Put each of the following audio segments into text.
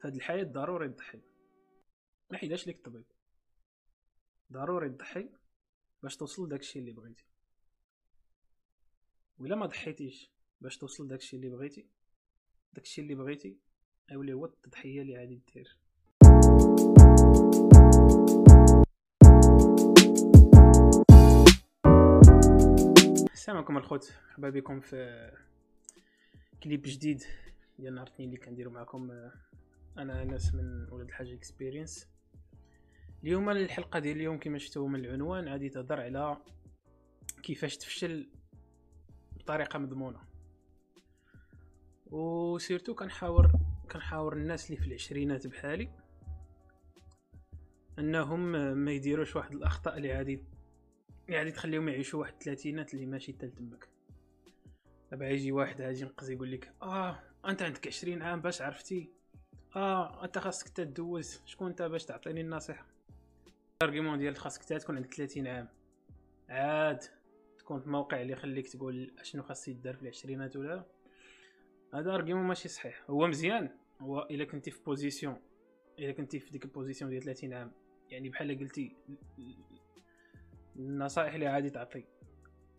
في هاد الحياة ضروري تضحي ما حيداش ليك الطبيب ضروري تضحي باش توصل لداكشي اللي بغيتي. وإلا ما ضحيتيش باش توصل لداكشي اللي بغيتي داكشي اللي بغيتي غيولي هو التضحية اللي غادي دير. السلام عليكم الخوت. مرحبا بكم في كليب جديد ديال نهار الاثنين اللي كنديرو معكم. أنا أنس من ولاد الحاج experience اليوم الحلقة ديال اليوم كما شفتوا من العنوان غادي تهضر على كيفاش تفشل بطريقة مضمونة. و surtout كنحاور كنحاور الناس اللي في العشرينات بحالي أنهم ما يديروش واحد الأخطاء اللي غادي يعني تخليهم يعيشوا واحد الثلاثينات اللي ماشي حتى تمك دابا يجي واحد غادي ينقز يقول لك آه أنت عندك 20 عام باش عرفتي آه أنت خاصك تدوز. شكون أنت باش تعطيني النصيحة؟ ال argument ديال خاصك تا تكون عندك 30 عام. عاد تكون في موقع اللي يخليك تقول أشنو خاص يدار في العشرينات ولا هذا argument ماشي صحيح. هو مزيان. هو إلا كنتي في position إلا كنتي في ديك ال position ديال 30 عام. يعني بحال قلتي النصائح اللي غادي تعطي.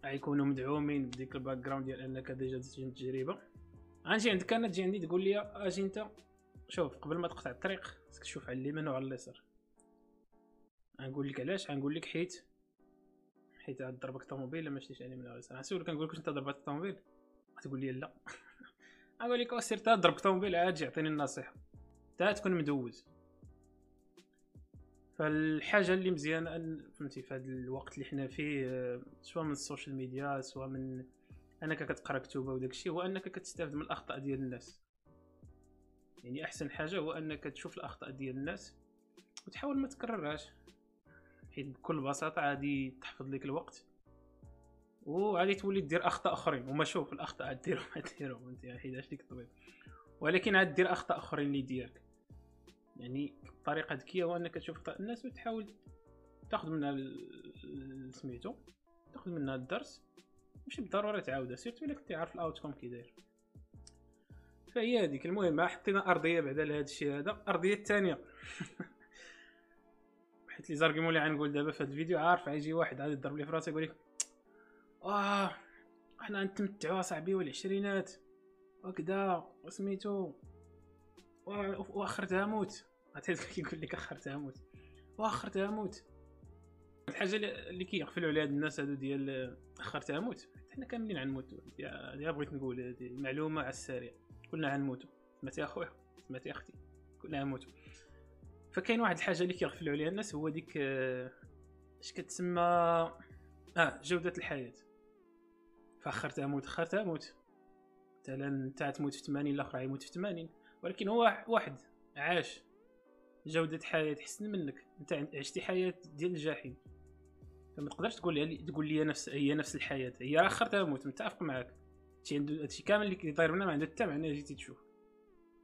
غيكونوا مدعومين بديك ال background ديال أنك déjà درتي التجربة. غنجي عندك أنا تجي عندي تقول لي أجي أنت؟ شوف قبل ما تقطع الطريق خصك تشوف على اليمين وعلى اليسار. غنقول لك علاش؟ غنقول لك حيت حيت ضربك الطوموبيل لا ماشي على اليمين ولا اليسار. غنسولك كنقول لك واش انت ضربت الطوموبيل؟ تقول لي لا. غنقول لك سير تا ضرب الطوموبيل عاد جي عطيني النصيحة. تا تكون مدوز. فالحاجة اللي مزيانة أن- فهمتي في هذا الوقت اللي حنا فيه آه، سواء من ال social media سواء من أنك كتقرأ كتوبه وداك الشيء هو أنك كتستافد من الأخطاء ديال الناس. يعني أحسن حاجة هو انك تشوف الأخطاء ديال الناس وتحاول ما تكررهاش. حيت بكل بساطة غادي تحفظ لك الوقت وغادي تولي دير أخطاء أخرين وما شوف الأخطاء عاد ديرهم عاد ديرهم. أنت حيداش ليك الطبيب ولكن عاد دير أخطاء أخرين اللي ديالك يعني الطريقة ذكية هو انك تشوف أخطاء الناس وتحاول تاخذ منها سميتو تاخذ منها الدرس ماشي بالضرورة تعاودها. surtout إلا كنتي عارف ال outcome كي داير. فهي هذيك. المهم حطينا أرضية بعدا لهذا الشيء هذا. الارضيه الثانية حيت les arguments اللي غنقول دابا في هذا الفيديو عارف غيجي واحد غادي يضرب لي في راسي يقول لك آه حنا نتمتعوا أصاحبي والعشرينات. وكذا وسميتو وا- واخرتها موت عرفتي كيقول لك اخرتها موت واخرتها موت الحاجة اللي كيغفلوا عليها هاد الناس هادو ديال اخرتها موت حنا كاملين غنموتوا يا بغيت نقول هادي معلومه على السريع. كلنا غنموتوا سمعتي اخويا سمعتي أختي. كلنا غنموتوا فكاين واحد الحاجة اللي كيغفلوا عليها الناس هو ديك آه، اش كتسمى؟ آه جودة الحياة. فاخرتها موت اخرتها موت مثلا انت تموت في 80 الآخر يموت في 80 ولكن هو واحد. عاش. جودة حياة أحسن منك. عن- عشتي حياة ديال الجحيم. فما تقدرش تقول لي تقول لي نفس هي نفس الحياة. هي راه اخرتها موت متفق معاك. هادشي عنده هادشي كامل اللي كيداير بنا ما عنده حتى معنى جيتي تشوف.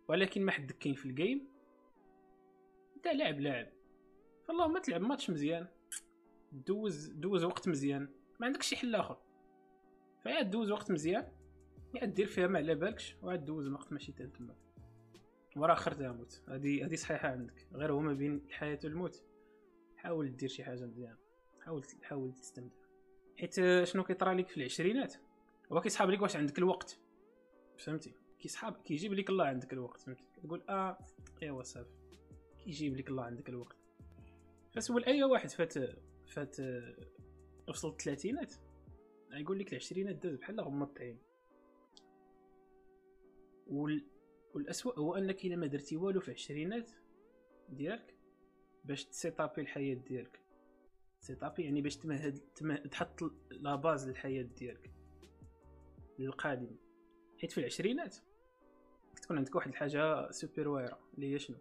ولكن ما حدك كاين في الجيم انت لاعب لاعب. فاللهم تلعب ماتش مزيان. دوز دوز وقت مزيان. ما عندكش شي حل آخر. فيا دوز وقت مزيان. يا دير فيها ما على بالكش. وعاد دوز وقت ماشي تال تما. وراه اخرتها موت هذه هذه صحيحة عندك. غير هو ما بين الحياة والموت. حاول دير شي حاجة مزيانه حاول حاول تستمتع. حيت شنو كيطرى لك في العشرينات؟ هو كيسحاب لك واش عندك الوقت. فهمتي؟ كيسحاب كيجيب لك الله عندك الوقت فهمتي؟ تقول آه أيوا صافي. كيجيب لك الله عندك الوقت. فسول اي واحد فات فات آه، وصل الثلاثينات. يقول لك العشرينات داز بحال غمض العين وال... والأسوأ هو أنك إلا ما درتي والو في العشرينات ديالك باش تسيطابي الحياة ديالك. سيتابي يعني باش تمهد, تحط la base للحياة ديالك. للقادم. حيت في العشرينات تكون عندك واحد الحاجة سوبر وايرة اللي هي شنو؟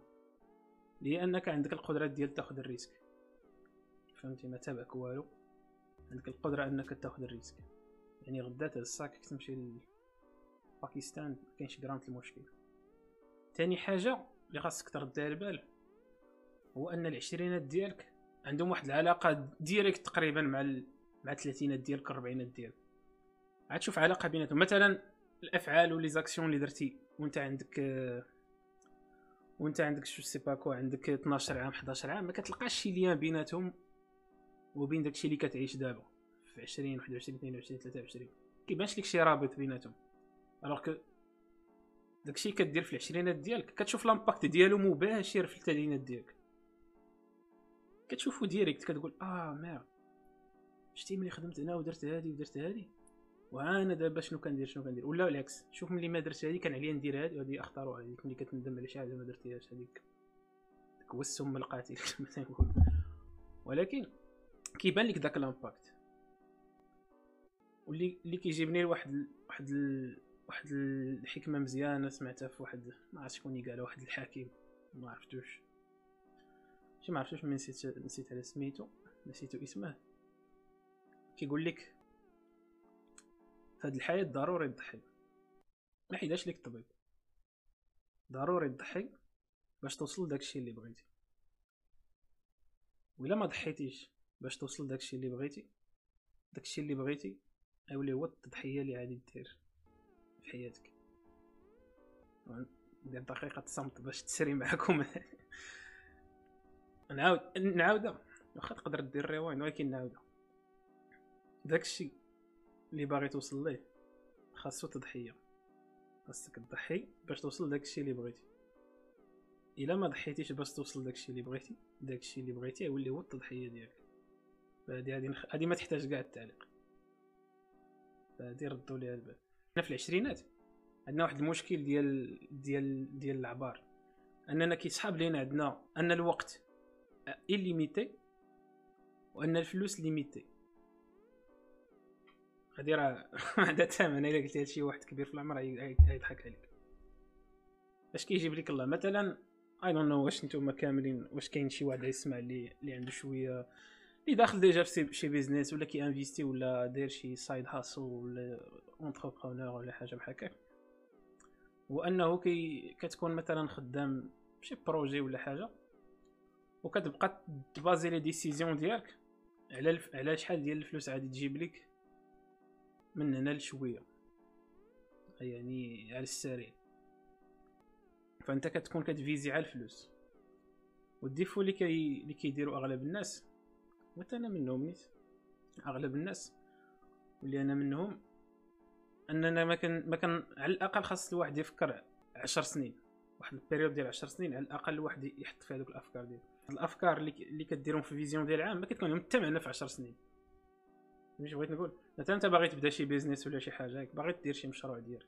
اللي هي أنك عندك القدرة ديال تاخذ ال risque. فهمتي؟ ما تابعك والو. عندك القدرة أنك تاخذ ال risque. يعني غدا تهز ال sac تمشي لباكستان ما كاينش غرامت المشكل. تاني حاجة اللي خاصك ترد على البال هو أن العشرينات ديالك عندهم واحد العلاقة directe تقريبا مع. مع الثلاثينات ديالك الاربعينات ديالك. عاد تشوف علاقة بيناتهم. مثلا الأفعال و les actions اللي درتي وانت عندك وانت عندك je sais pas quoi عندك 12 عام 11 عام ما كتلقاش شي lien بيناتهم وبين داكشي اللي كتعيش دابا في 20 21 22 23 كيبانش لك شي رابط بيناتهم. alors que داكشي كدير في العشرينات ديالك كتشوف l'impact ديالو مباشر في الثلاثينات ديالك. كتشوفو direct كتقول ah merde. شتي ملي خدمت هنا ودرت هادي ودرت هادي؟ وأنا دابا شنو كندير شنو كندير؟ ولا العكس شوف ملي ما درت هادي كان عليا ندير هادي وهادي اختار هذيك ملي كتندم على شي حاجة ما درتيهاش هذيك. هو السم القاتل كما تنقول. ولكن كيبان لك داك ال impact. واللي اللي كيجيبني لواحد. واحد ال... واحد الحكمة مزيانة سمعتها في واحد ما عرفت شكون قالها واحد الحاكم ما عرفتوش. شي ما عرفتوش من نسيت نسيت على سميتو نسيتو اسمه. كيقول لك في هاد الحياة ضروري تضحي ما حيداش لك الطبيب ضروري تضحي باش توصل لداكشي اللي بغيتي. وإلا ما ضحيتيش باش توصل لداكشي اللي بغيتي داكشي اللي بغيتي أولي هو التضحية اللي غادي دير في حياتك. ندير دقيقة صمت باش تسري معاكم. نعاود نعاودها واخا تقدر دير rewind ولكن نعاودها داكشي اللي باغي توصل ليه. خاصو تضحية. خاصك تضحي باش توصل داكشي اللي بغيتي. إلا ما ضحيتيش باش توصل داكشي اللي بغيتي داكشي اللي بغيتي يولي هو التضحية ديالك. فهادي هادي هادي ما تحتاج كاع التعليق. فهادي ردوا ليها البال. حنا في العشرينات عندنا واحد المشكل ديال ديال ديال العبار. أننا كيسحاب لينا عندنا أن الوقت illimité وأن الفلوس limité غادي راه عندها ثمن الا قلتي لشي واحد كبير في العمر غيضحك عليك. اش كيجيب لك الله؟ مثلا I don't know واش نتوما كاملين واش كاين شي واحد يسمع اللي اللي عنده شوية اللي داخل déjà في شي business ولا كي investir ولا داير شي side hustle ولا entrepreneur ولا حاجة بحال هكا. وأنه كي كتكون مثلا خدام شي projet ولا حاجة وكتبقى ت baser les décisions ديالك على الف... على شحال ديال الفلوس غادي تجيب لك. من هنا لشوية. يعني على السريع. فأنت كتكون كت viser على الفلوس. وال défaut اللي كي اللي كيديروا أغلب الناس وحتى أنا منهم نيت. أغلب الناس. واللي أنا منهم أننا ما كان ما كان على الأقل خاص الواحد يفكر عشر سنين. واحد ال période ديال عشر سنين على الأقل الواحد يحط في هذوك الأفكار ديالو. الأفكار اللي اللي كديرهم في vision ديال العام ما كتكون لهم حتى معنى في عشر سنين. فهمتي بغيت نقول. مثلا أنت باغي تبدأ شي business ولا شي حاجة باغي دير شي مشروع ديالك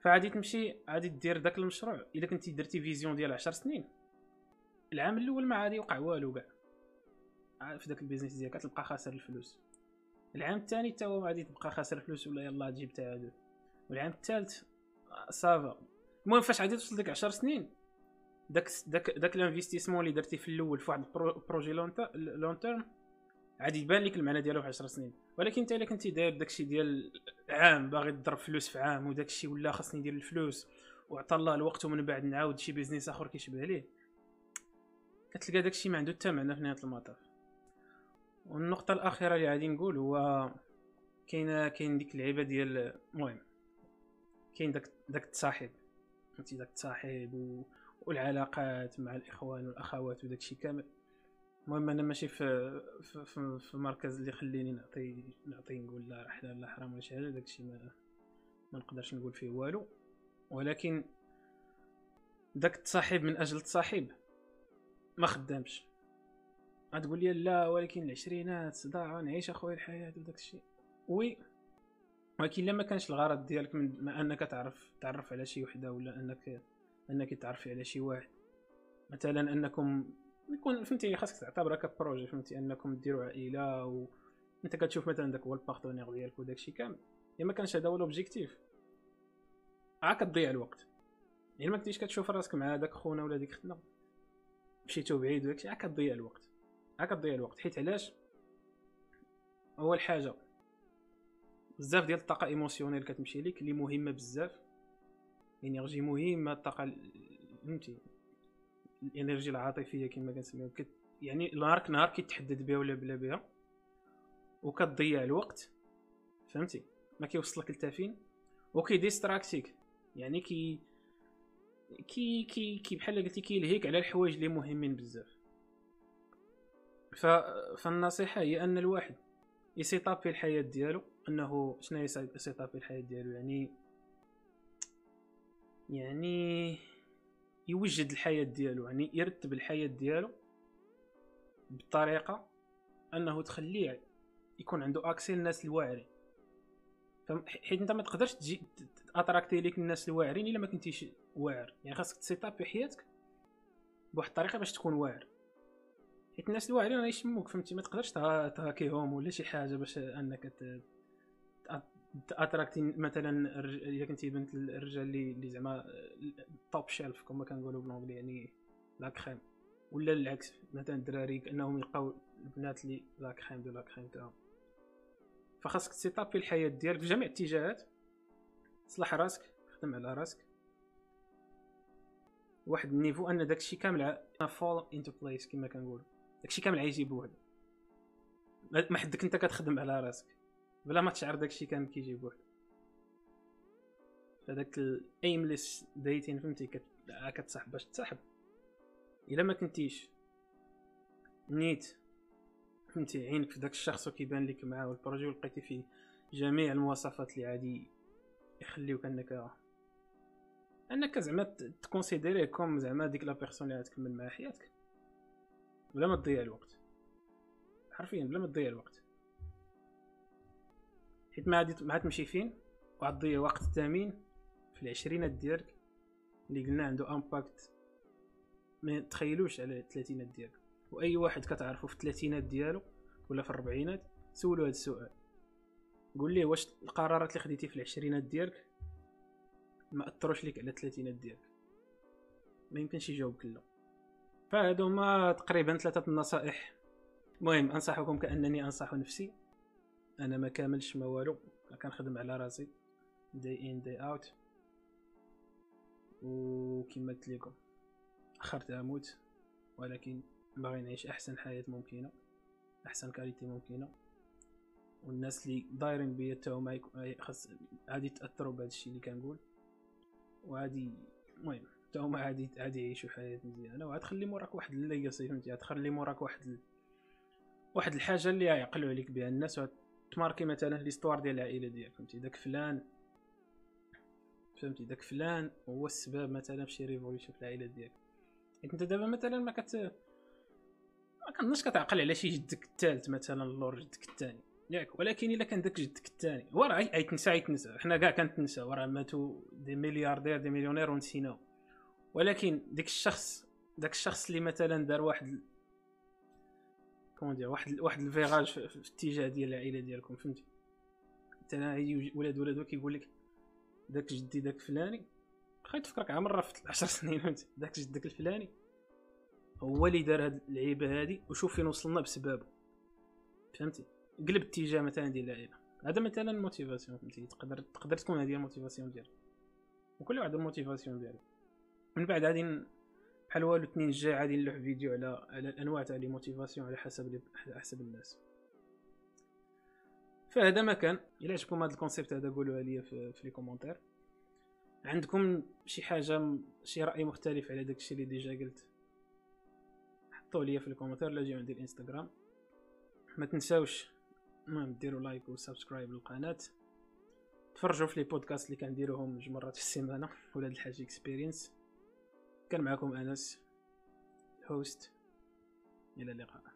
فغادي تمشي غادي دير داك المشروع إلا كنتي درتي vision ديال 10 سنين. العام الأول ما غادي يوقع والو كاع. في داك ال business ديالك تبقى خاسر الفلوس. العام الثاني حتى هو غادي تبقى خاسر الفلوس ولا يلاه تجيب تعادل والعام الثالث ça va المهم فاش غادي توصل ديك 10 سنين داك داك داك ال investissement اللي درتي في الأول في واحد ال projet long terme غادي يبان لك المعنى ديالو في 10 سنين. ولكن انت الا كنتي داير داكشي ديال عام باغي تضرب فلوس في عام وداكشي ولا خاصني ندير الفلوس وعطى الله الوقت ومن بعد نعاود شي business آخر كيشبه ليه كتلقى داكشي ما عنده حتى معنى في نهاية المطاف. والنقطة الأخيرة اللي غادي نقول هو كاين كاين ديك اللعيبة ديال المهم كاين داك داك التصاحب. فهمتي؟ داك التصاحب. والعلاقات مع الإخوان والأخوات وداكشي كامل. المهم أنا ماشي في في, في, في مركز اللي خليني نعطي نعطي نقول لا حلال لا حرام ولا شي حاجة داكشي ما ما نقدرش نقول فيه والو. ولكن داك التصاحب من أجل التصاحب ما خدامش. غتقول لي لا ولكن العشرينات صداع نعيش أخويا الحياة وداك الشيء وي ولكن لما كانش الغرض ديالك من ما أنك تعرف تعرف على شي وحدة ولا أنك أنك تعرفي على شي واحد. مثلا أنكم يكون فهمتي خاصك تعتبرها ك projet فهمتي أنكم ديروا عائلة و أنت كتشوف مثلا داك هو ال partenaire ديالك وداكشي كامل. الا ما كانش هذا هو l'objectif عا كتضيع الوقت. يعني ما كنتيش كتشوف راسك مع داك خونا ولا ديك ختنا مشيتو بعيد وداكشي عا كتضيع الوقت. عا كتضيع الوقت. حيت علاش؟ أول حاجة بزاف ديال الطاقة émotionnelle كتمشي ليك اللي مهمة بزاف. énergie مهمة الطاقة فهمتي ال énergie العاطفية كما كنسميو كت... يعني نهارك نهار كيتحدد بها ولا بلا بها وكتضيع الوقت فهمتي؟ ما كيوصلك لتا فين وكي distract يك. يعني كي كي كي كي بحال قلتي كيلهيك على الحوايج اللي مهمين بزاف. ف فالنصيحة هي أن الواحد ي setup ي الحياة ديالو أنه شنو يسيطابي الحياة ديالو؟ يعني يعني يوجد الحياة ديالو يعني يرتب الحياة ديالو بطريقة أنه تخليه يكون عنده اكسي للناس الواعرين. حيت أنت ما تقدرش تجي اتراكتي ليك الناس الواعرين إلا ما كنتيش واعر. يعني خاصك تسيطاب في حياتك بواحد الطريقة باش تكون واعر. حيت الناس الواعرين راه يشموك فهمتي؟ ما تقدرش ت hack يهم ولا شي حاجة باش أنك attract ي مثلا الا كنتي بنت الرجال اللي اللي زعما top shelf كما كنقولوا بال anglais يعني la crème ولا العكس مثلا الدراري كأنهم يلقاو البنات اللي la crème de la crème تاعهم. فخاصك ت setup ي الحياة ديالك في جميع الاتجاهات. تصلح راسك خدم على راسك. واحد ال niveau أن داكشي كامل fall into place كما كنقولوا. داكشي كامل غيجي بوحدو ما حدك أنت كتخدم على راسك. بلا ما تشعر داكشي كامل كيجي بوحدو فداك ال aimless dating فهمتي؟ كتصاحب باش تصاحب. إلا ما كنتيش نيت فهمتي؟ عينك في داك الشخص وكيبان لك معاه ال projet ولقيتي فيه جميع المواصفات اللي غادي يخليوك انك أنك زعما ت considérer يه comme زعما ديك la personne اللي غتكمل معاه حياتك. بلا ما تضيع الوقت. حرفيا بلا ما تضيع الوقت. حيت ما غادي ما تمشي فين؟ وغتضيع وقت ثمين في العشرينات ديالك اللي قلنا عنده impact ما تخيلوش على الثلاثينات ديالك. وأي واحد كتعرفو في الثلاثينات ديالو ولا في الربعينات سولو هذا السؤال. قول ليه واش القرارات اللي خديتي في العشرينات ديالك ما أثروش ليك على الثلاثينات ديالك؟ ما يمكنش يجاوبك لا. فهادو هما تقريبا ثلاثة النصائح المهم أنصحكم كأنني أنصح نفسي. أنا ما كاملش ما والو. كنخدم على راسي. day in day out وكما قلت لكم أخرت أموت ولكن باغي نعيش أحسن حياة ممكنة أحسن qualité ممكنة. والناس اللي دايرين بيا حتى هما خاص عادي يتأثروا بهذا الشيء اللي كنقول. وعادي المهم حتى هما عادي عادي يعيشوا حياة مزيانة. وغتخلي موراك واحد ال legacy فهمتي غتخلي موراك واحد ال... واحد الحاجة اللي يعقلوا عليك بها الناس وت marquer مثلا l'histoire ديال العائلة ديالك فهمتي؟ داك فلان فهمتي؟ داك فلان هو السبب مثلا في شي révolution في العائلة ديالك. أنت دابا مثلا ما كت ما كنظنش كتعقل على شي جدك الثالث مثلا اللور جدك الثاني ياك ولكن إلا كان داك جدك الثاني هو راه يتنسى يتنسى حنا كاع كنتنسى وراه ماتوا des milliardaires des millionnaires ونسيناو ولكن ديك الشخص داك الشخص اللي مثلا دار واحد comment dire واحد واحد ال virage في, الاتجاه ديال العائله ديالكم فهمتي؟ انت يجي ولاد ولادو كيقول لك داك جدي داك فلاني. خاي تفكرك عمره في 10 سنين فهمتي؟ داك جدك الفلاني هو اللي دار هاد اللعيبه هادي وشوف فين وصلنا بسببه فهمتي؟ قلب اتجاه مثلا ديال العائله هذا مثلا motivation فهمتي؟ تقدر تقدر تكون هذه ال motivation ديالك. وكل واحد ال motivation ديالو. من بعد غادي بحال والو الاثنين الجاي غادي نلوح فيديو على على الأنواع تاع les motivations على حسب على حسب الناس. فهذا ما كان. إلا عجبكم هذا ال concept هذا قولوها لي في, في les commentaires عندكم شي حاجة شي رأي مختلف على داكشي اللي déjà قلت؟ حطوا لي في ال commentaire ولا جيو عندي الإنستغرام. ما تنساوش المهم ديروا like و subscribe للقناة. تفرجوا في les podcasts اللي كنديروهم جوج مرات في السيمانة. ولاد الحاج Experience كان معكم أنس host إلى اللقاء.